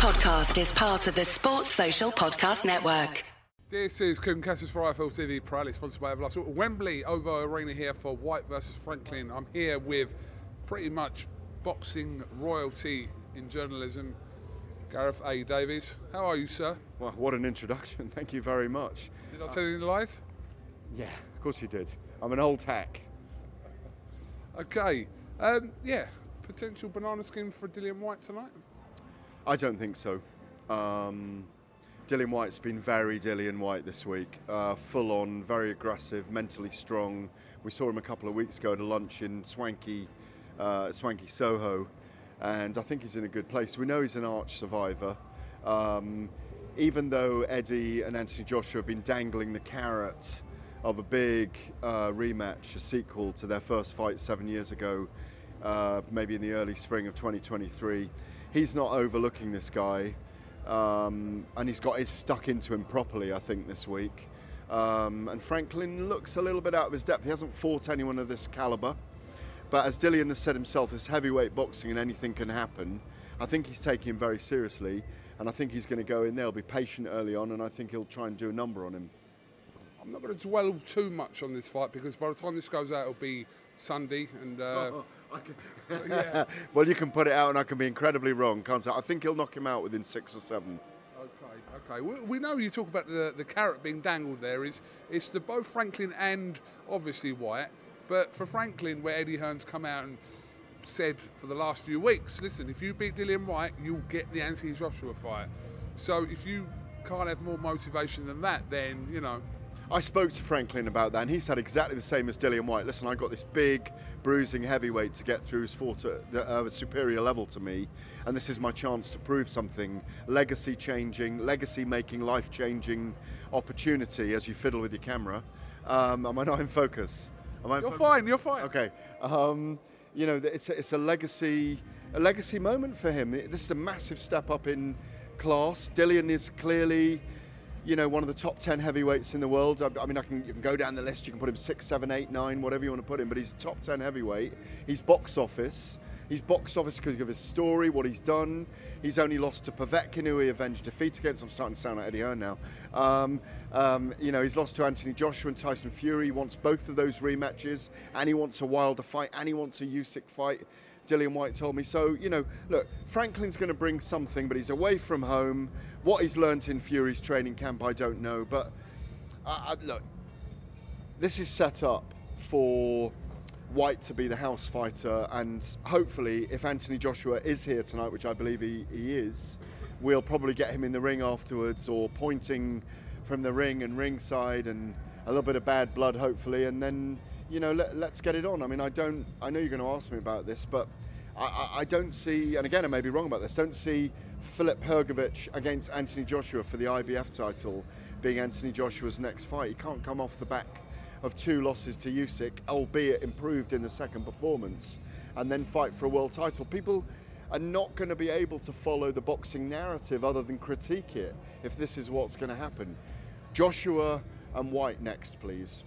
podcast is part of the Sports Social Podcast Network. This is Kugan Cassius for IFL TV, proudly sponsored by Everlast. Wembley OVO Arena here for Whyte versus Franklin. I'm here with pretty much boxing royalty in journalism, Gareth A. Davies. How are you, sir? Well, what an introduction. Thank you very much. Did I tell you any lies? Yeah, of course you did. I'm an old hack. Okay. Um, yeah, potential banana skin for Dillian Whyte tonight? I don't think so. Um, Dillian Whyte's been very Dillian Whyte this week. Uh, full on, very aggressive, mentally strong. We saw him a couple of weeks ago at a lunch in swanky, uh, swanky Soho, and I think he's in a good place. We know he's an arch survivor. Um, even though Eddie and Anthony Joshua have been dangling the carrot of a big uh, rematch, a sequel to their first fight seven years ago, uh, maybe in the early spring of 2023. He's not overlooking this guy, um, and he's got it stuck into him properly, I think, this week. Um, and Franklin looks a little bit out of his depth. He hasn't fought anyone of this caliber. But as Dillian has said himself, it's heavyweight boxing and anything can happen. I think he's taking him very seriously, and I think he's going to go in there, he'll be patient early on, and I think he'll try and do a number on him. I'm not going to dwell too much on this fight because by the time this goes out, it'll be Sunday, and uh, yeah. well, you can put it out, and I can be incredibly wrong, can't I? I think he'll knock him out within six or seven. Okay, okay. We, we know you talk about the, the carrot being dangled there. Is it's to both Franklin and obviously Whyte, but for Franklin, where Eddie Hearn's come out and said for the last few weeks, listen, if you beat Dillian Whyte, you'll get the Anthony Joshua fight. So if you can't have more motivation than that, then you know I spoke to Franklin about that, and he said exactly the same as Dillian Whyte. Listen, I got this big, bruising heavyweight to get through who's fought at uh, a superior level to me, and this is my chance to prove something legacy changing, legacy making, life changing opportunity as you fiddle with your camera. Um, am I not in focus? Am I you're fine, you're fine. Okay. Um, you know, it's a, it's a legacy, a legacy moment for him. This is a massive step up in class. Dillian is clearly you know, one of the top 10 heavyweights in the world. I, I mean, I can, you can go down the list, you can put him six, seven, eight, nine, whatever you want to put him, but he's top 10 heavyweight. He's box office. He's box office because of his story, what he's done. He's only lost to Povetkin, who he avenged defeat against. I'm starting to sound like Eddie Hearn now. Um, um, you know, he's lost to Anthony Joshua and Tyson Fury. He wants both of those rematches, and he wants a Wilder fight, and he wants a Usyk fight. Dillian Whyte told me. So, you know, look, Franklin's going to bring something, but he's away from home. What he's learnt in Fury's training camp, I don't know. But uh, look, this is set up for Whyte to be the house fighter, and hopefully, if Anthony Joshua is here tonight, which I believe he, he is, we'll probably get him in the ring afterwards or pointing from the ring and ringside and a little bit of bad blood, hopefully, and then you know, let, us get it on. I mean, I don't. I know you're going to ask me about this, but I, I, don't see. And again, I may be wrong about this. Don't see Filip Hrgovic against Anthony Joshua for the IBF title being Anthony Joshua's next fight. He can't come off the back of two losses to Usyk, albeit improved in the second performance, and then fight for a world title. People are not going to be able to follow the boxing narrative other than critique it if this is what's going to happen. Joshua and Whyte next, please.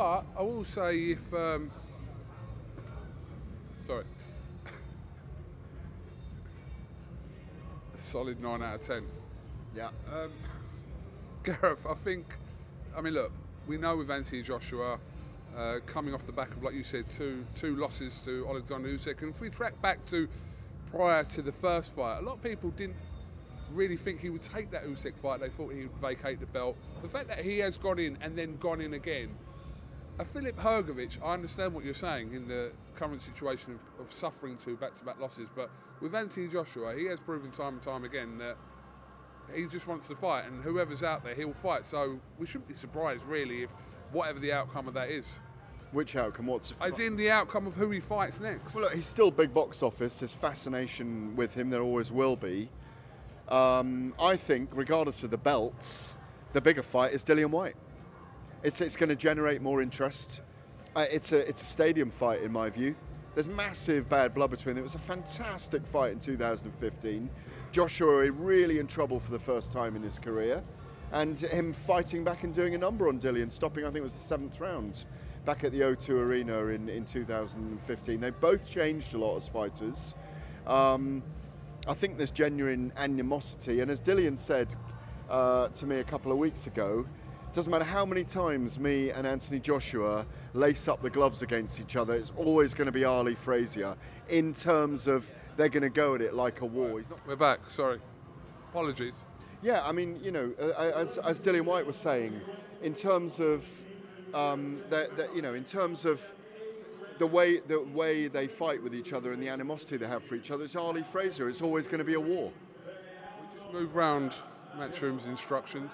But I will say if um, sorry, a solid nine out of ten. Yeah. Um, Gareth, I think. I mean, look, we know with Anthony Joshua uh, coming off the back of, like you said, two two losses to Alexander Usyk, and if we track back to prior to the first fight, a lot of people didn't really think he would take that Usyk fight. They thought he would vacate the belt. The fact that he has gone in and then gone in again a Filip Hrgovic, I understand what you're saying in the current situation of, of suffering two back-to-back losses, but with Anthony Joshua, he has proven time and time again that he just wants to fight, and whoever's out there, he'll fight. So we shouldn't be surprised, really, if whatever the outcome of that is. Which outcome? What's as in the outcome of who he fights next? Well, look, he's still big box office. There's fascination with him. There always will be. Um, I think, regardless of the belts, the bigger fight is Dillian Whyte. It's, it's going to generate more interest. Uh, it's, a, it's a stadium fight, in my view. There's massive bad blood between them. It was a fantastic fight in 2015. Joshua really in trouble for the first time in his career. And him fighting back and doing a number on Dillian, stopping, I think it was the seventh round, back at the O2 Arena in, in 2015. They both changed a lot as fighters. Um, I think there's genuine animosity, and as Dillian said uh, to me a couple of weeks ago, doesn't matter how many times me and Anthony Joshua lace up the gloves against each other, it's always going to be Ali Frazier in terms of they're going to go at it like a war. He's not We're back. Sorry. Apologies. yeah, I mean, you know, as, as Dillian Whyte was saying, in terms of, um, that, that, you know, in terms of the way the way they fight with each other and the animosity they have for each other, it's Ali Frazier. It's always going to be a war. We just move round Matchroom's instructions.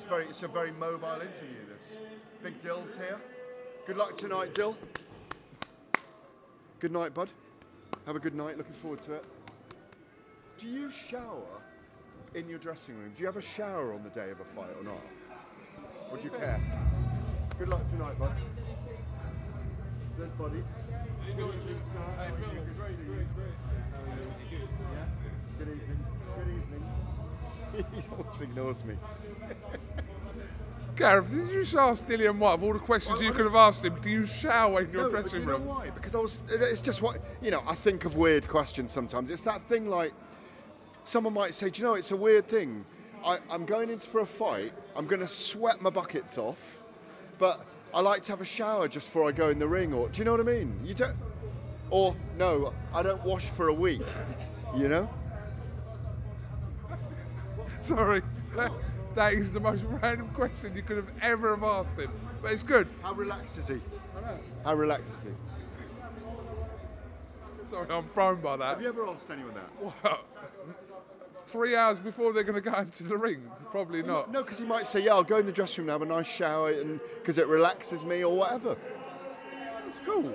It's very, it's a very mobile interview. This Big Dill's here. Good luck tonight, Dill. Good night, bud. Have a good night. Looking forward to it. Do you shower in your dressing room? Do you have a shower on the day of a fight or not? Do you care? Good luck tonight, bud. There's Buddy. You? Good evening. Good evening. He always ignores me. Gareth, did you just ask Dillian Whyte of all the questions Well, you could have asked him? Do you shower in your No, dressing you room? why? Because I was. It's just what you know. I think of weird questions sometimes. It's that thing like someone might say, "Do you know, it's a weird thing. I, I'm going in for a fight. I'm going to sweat my buckets off, but I like to have a shower just before I go in the ring." Or do you know what I mean? You don't. Or no, I don't wash for a week. You know? Sorry. That, that is the most random question you could have ever have asked him. But it's good. How relaxed is he? How relaxed is he? Sorry, I'm thrown by that. Have you ever asked anyone that? Well, Three hours before they're going to go into the ring? Probably not. No, because he might say, "Yeah, I'll go in the dressing room and have a nice shower, and because it relaxes me or whatever." It's cool.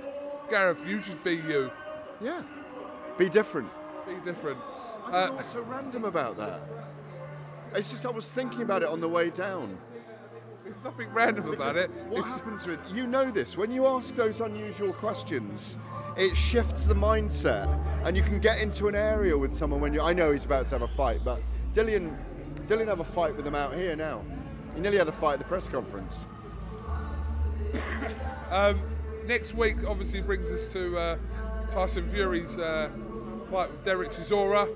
Gareth, you just be you. Yeah. Be different. Be different. I Uh, don't know what's so random about that. It's just I was thinking about it on the way down. there's nothing random about it. What It's happens with you know this when you ask those unusual questions, it shifts the mindset, and you can get into an area with someone when you. I know he's about to have a fight, but Dillian, Dillian have a fight with him out here now. He nearly had a fight at the press conference. Um, next week, obviously, brings us to uh, Tyson Fury's uh, fight with Derek Chisora.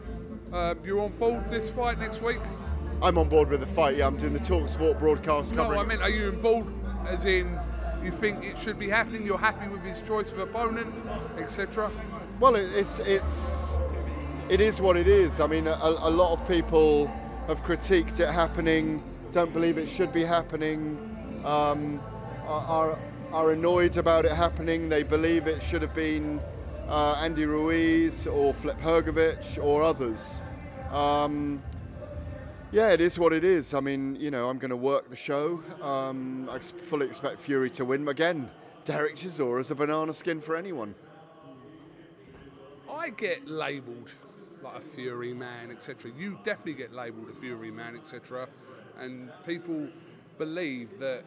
Uh, you're on board this fight next week? I'm on board with the fight. Yeah, I'm doing the Talk Sport broadcast No. I mean, are you on board as in you think it should be happening? You're happy with his choice of opponent, etc. Well, it's it's it is what it is. I mean, a, a lot of people have critiqued it happening, don't believe it should be happening, um, are, are are annoyed about it happening. They believe it should have been uh, Andy Ruiz or Filip Hrgovic or others. Um, yeah, it is what it is. I mean, you know, I'm going to work the show. Um, I fully expect Fury to win. Again, Derek Chisora is a banana skin for anyone. I get labelled like a Fury man, etc. You definitely get labelled a Fury man, etc. And people believe that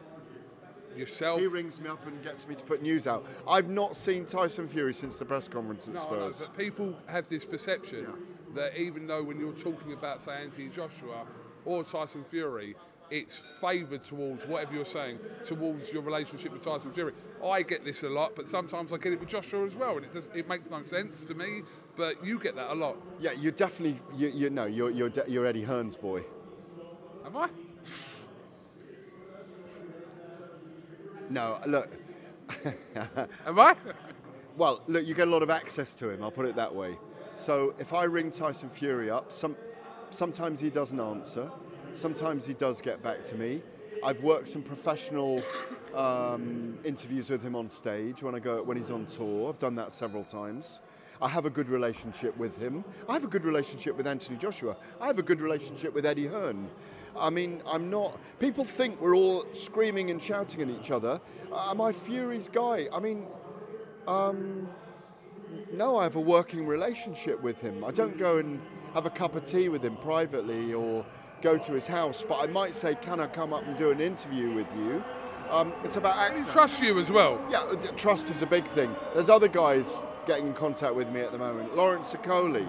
yourself. He rings me up and gets me to put news out. I've not seen Tyson Fury since the press conference at No, Spurs. but people have this perception that even though when you're talking about, say, Anthony Joshua or Tyson Fury, it's favoured towards whatever you're saying, towards your relationship with Tyson Fury. I get this a lot, but sometimes I get it with Joshua as well, and it does, it makes no sense to me. But you get that a lot, yeah, you're definitely, you, you know, you're, you're, de- you're Eddie Hearn's boy. am I? No, look, Am I? well, look, you get a lot of access to him, I'll put it that way. So if I ring Tyson Fury up, some, sometimes he doesn't answer, sometimes he does get back to me. I've worked some professional um, interviews with him on stage when I go when he's on tour. I've done that several times. I have a good relationship with him. I have a good relationship with Anthony Joshua. I have a good relationship with Eddie Hearn. I mean, I'm not. People think we're all screaming and shouting at each other. Uh, Am I Fury's guy? I mean, um, no, I have a working relationship with him. I don't go and have a cup of tea with him privately or go to his house, but I might say, Can I come up and do an interview with you? Um, it's about he access. trusts you as well. Yeah, uh, trust is a big thing. There's other guys getting in contact with me at the moment, Lawrence Okolie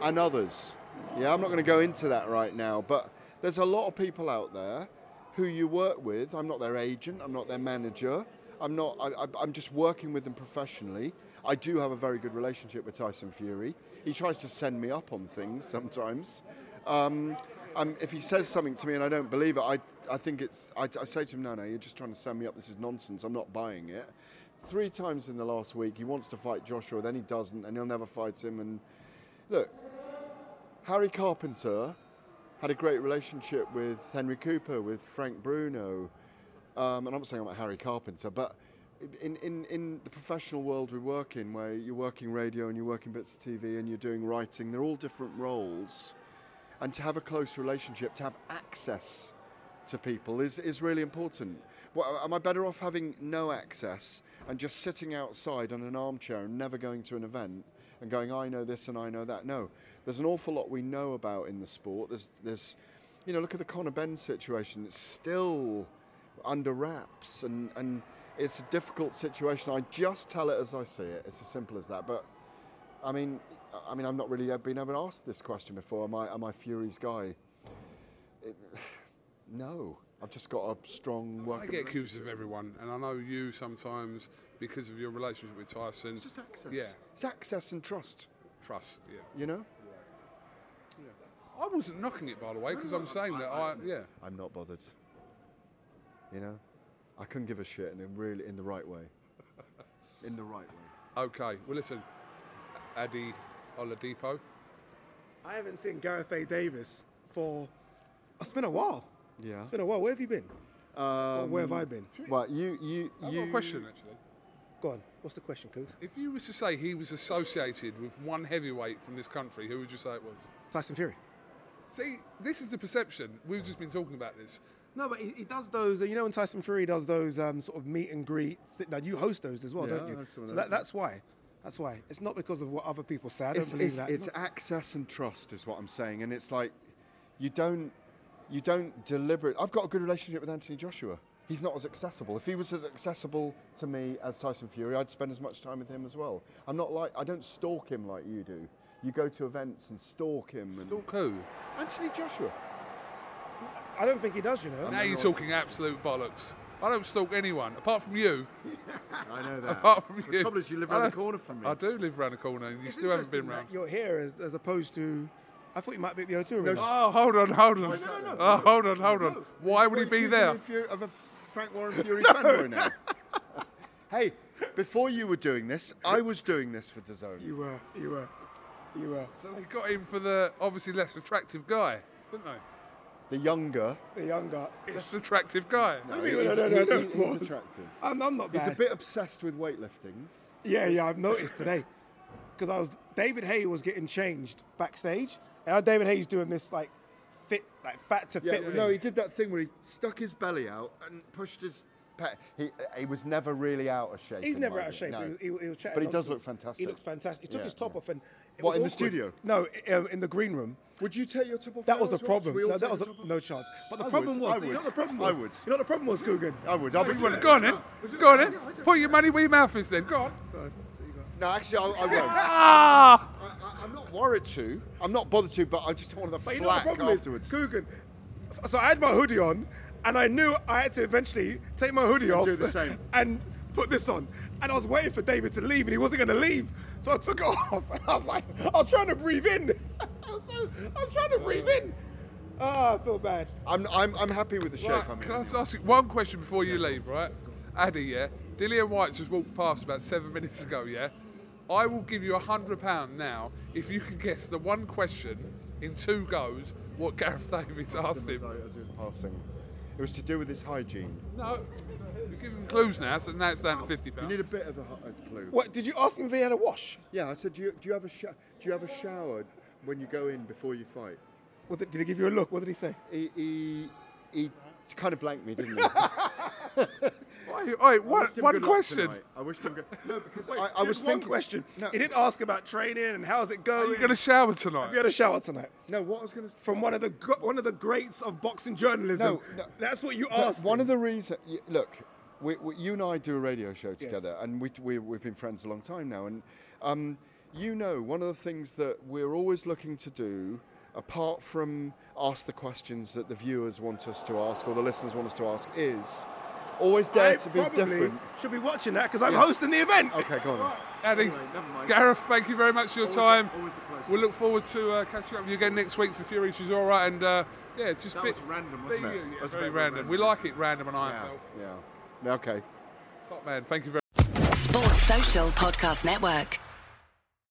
and others. Yeah, I'm not going to go into that right now, but there's a lot of people out there who you work with. I'm not their agent, I'm not their manager. I'm not. I, I'm just working with them professionally. I do have a very good relationship with Tyson Fury. He tries to send me up on things sometimes. Um, um, if he says something to me and I don't believe it, I, I think it's. I, I say to him, no, no, you're just trying to send me up. This is nonsense. I'm not buying it. Three times in the last week, he wants to fight Joshua, then he doesn't, and he'll never fight him. And look, Harry Carpenter had a great relationship with Henry Cooper, with Frank Bruno. Um, and I'm not saying I'm a Harry Carpenter, but in, in, in the professional world we work in, where you're working radio and you're working bits of TV and you're doing writing, they're all different roles. And to have a close relationship, to have access to people is, is really important. Well, am I better off having no access and just sitting outside on an armchair and never going to an event and going, I know this and I know that? No. There's an awful lot we know about in the sport. There's, there's you know, look at the Conor Benn situation. It's still under wraps and, and it's a difficult situation. I just tell it as I see it. It's as simple as that. But I mean, I mean, I've not really been ever asked this question before. Am I, am I Fury's guy? It, no. I've just got a strong work. I get accused of everyone, and I know you sometimes because of your relationship with Tyson. It's just access. Yeah. It's access and trust. Trust, yeah. You know. Yeah. I wasn't knocking it, by the way, because I'm saying that I, yeah. I'm not bothered. You know, I couldn't give a shit in a really in the right way. In the right way. Okay, well, listen, Adi Oladipo. I haven't seen Gareth A. Davies for. It's been a while. Yeah. It's been a while. Where have you been? or where have I been? Um, well, you you I've you. got a question, actually. Go on. What's the question, Cooks? If you was to say he was associated with one heavyweight from this country, who would you say it was? Tyson Fury. See, this is the perception. We've just been talking about this. No, but he, he does those. You know, when Tyson Fury does those um, sort of meet and greets. Now you host those as well, Yeah, don't you? I have some of So those, that, that's why. That's why. It's not because of what other people say. I don't It's, believe it's, that. it's Not- access and trust is what I'm saying, and it's like you don't you don't deliberate. I've got a good relationship with Anthony Joshua. He's not as accessible. If he was as accessible to me as Tyson Fury, I'd spend as much time with him as well. I'm not like I don't stalk him like you do. You go to events and stalk him. And Stalk who? Anthony Joshua. I don't think he does. You know. Now you're talking absolute bollocks. I don't stalk anyone, apart from you. I know that. Apart from the you. trouble is, you live I around the corner from me. I do live around the corner, and you It's still haven't been round. You're here as, as opposed to. I thought you might be at the O2 arena. Oh, hold on, hold on. no, no. Oh, hold on, hold on. Why would he be there? of Fury- Of a Frank Warren Fury fanboy now. hey, before you were doing this, I was doing this for DAZN. You were. You were. You were. So they got him for the obviously less attractive guy, didn't they? The younger. The younger. It's an attractive guy. I mean, he's, no, no, no, he- no, he- of he's course. attractive. I'm, I'm not He's a bit obsessed with weightlifting. Yeah, yeah, I've noticed today. Because I was David Haye was getting changed backstage, and now David Haye's doing this like fit, like fat to Yeah, fit. no, he did that thing where he stuck his belly out and pushed his. Pe- he, he was never really out of shape. He's never out of shape. no. He, he, he was chatting But he does look fantastic. He looks fantastic. He took Yeah, his top yeah. off and. It What, was in the studio? No, i- um, in the green room. Would you take your top off? That was the well? Problem. No, that was a, no chance. But the I problem would, was, I you know would, what the problem was? I would. You know what the problem was, Kugan. I would. I'll be Go on then. Go on then. Put your money where your mouth is then. Go on. Go on, so you go. No, actually, I, I won't. Ah! I, I, I'm not worried to. I'm not bothered to, but I just don't want the But you know what the problem afterwards. is, Kugan. So I had my hoodie on, and I knew I had to eventually take my hoodie off do the same. and put this on. And I was waiting for David to leave, and he wasn't going to leave. So I took it off, and I was like, I was trying to breathe in. I, was so, I was trying to breathe in. Ah, I feel bad. I'm, I'm, I'm happy with the shape Right, I'm in. can I just ask you one question before you leave, right? Addy, yeah? Dillian Whyte just walked past about seven minutes ago, yeah? I will give you a hundred pound now if you can guess the one question in two goes what Gareth Davies asked him. Passing. It was to do with his hygiene. No, you're giving clues now, so now it's down to fifty pounds. You need a bit of a, a uh, clue. What, did you ask him if he had a wash? Yeah, I said, do you, do you have a sh- do you have a shower when you go in before you fight? What did, did he give you a look? What did he say? He, he, he kind of blanked me, didn't he? Wait, wait, I one, one question. I wished him good. No, because Wait, I, I was one thinking. question. No, He didn't ask about training and how's it Are going. you going to shower Have tonight? you had a shower tonight? no, what I was going to say. From one of the one of the greats of boxing journalism. No, no. That's what you asked. one him. of the reasons, look, we, we, you and I do a radio show together, and we, we, we've been friends a long time now. And um, you know, one of the things that we're always looking to do, apart from ask the questions that the viewers want us to ask or the listeners want us to ask, is Always dare I to be different. Should be watching that because I'm Yeah. hosting the event. Okay, go on. then. Andy, Anyway, never mind. Gareth, thank you very much for your Always a- time. always a pleasure. We'll look forward to uh, catching up with you again next week for Fury, which is all right. And uh, yeah, just That bit, was random, wasn't it? Yeah, That's very very random. random. We like it random on Yeah, IFL. yeah. Okay. Top man, thank you very much. Sports Social Podcast Network.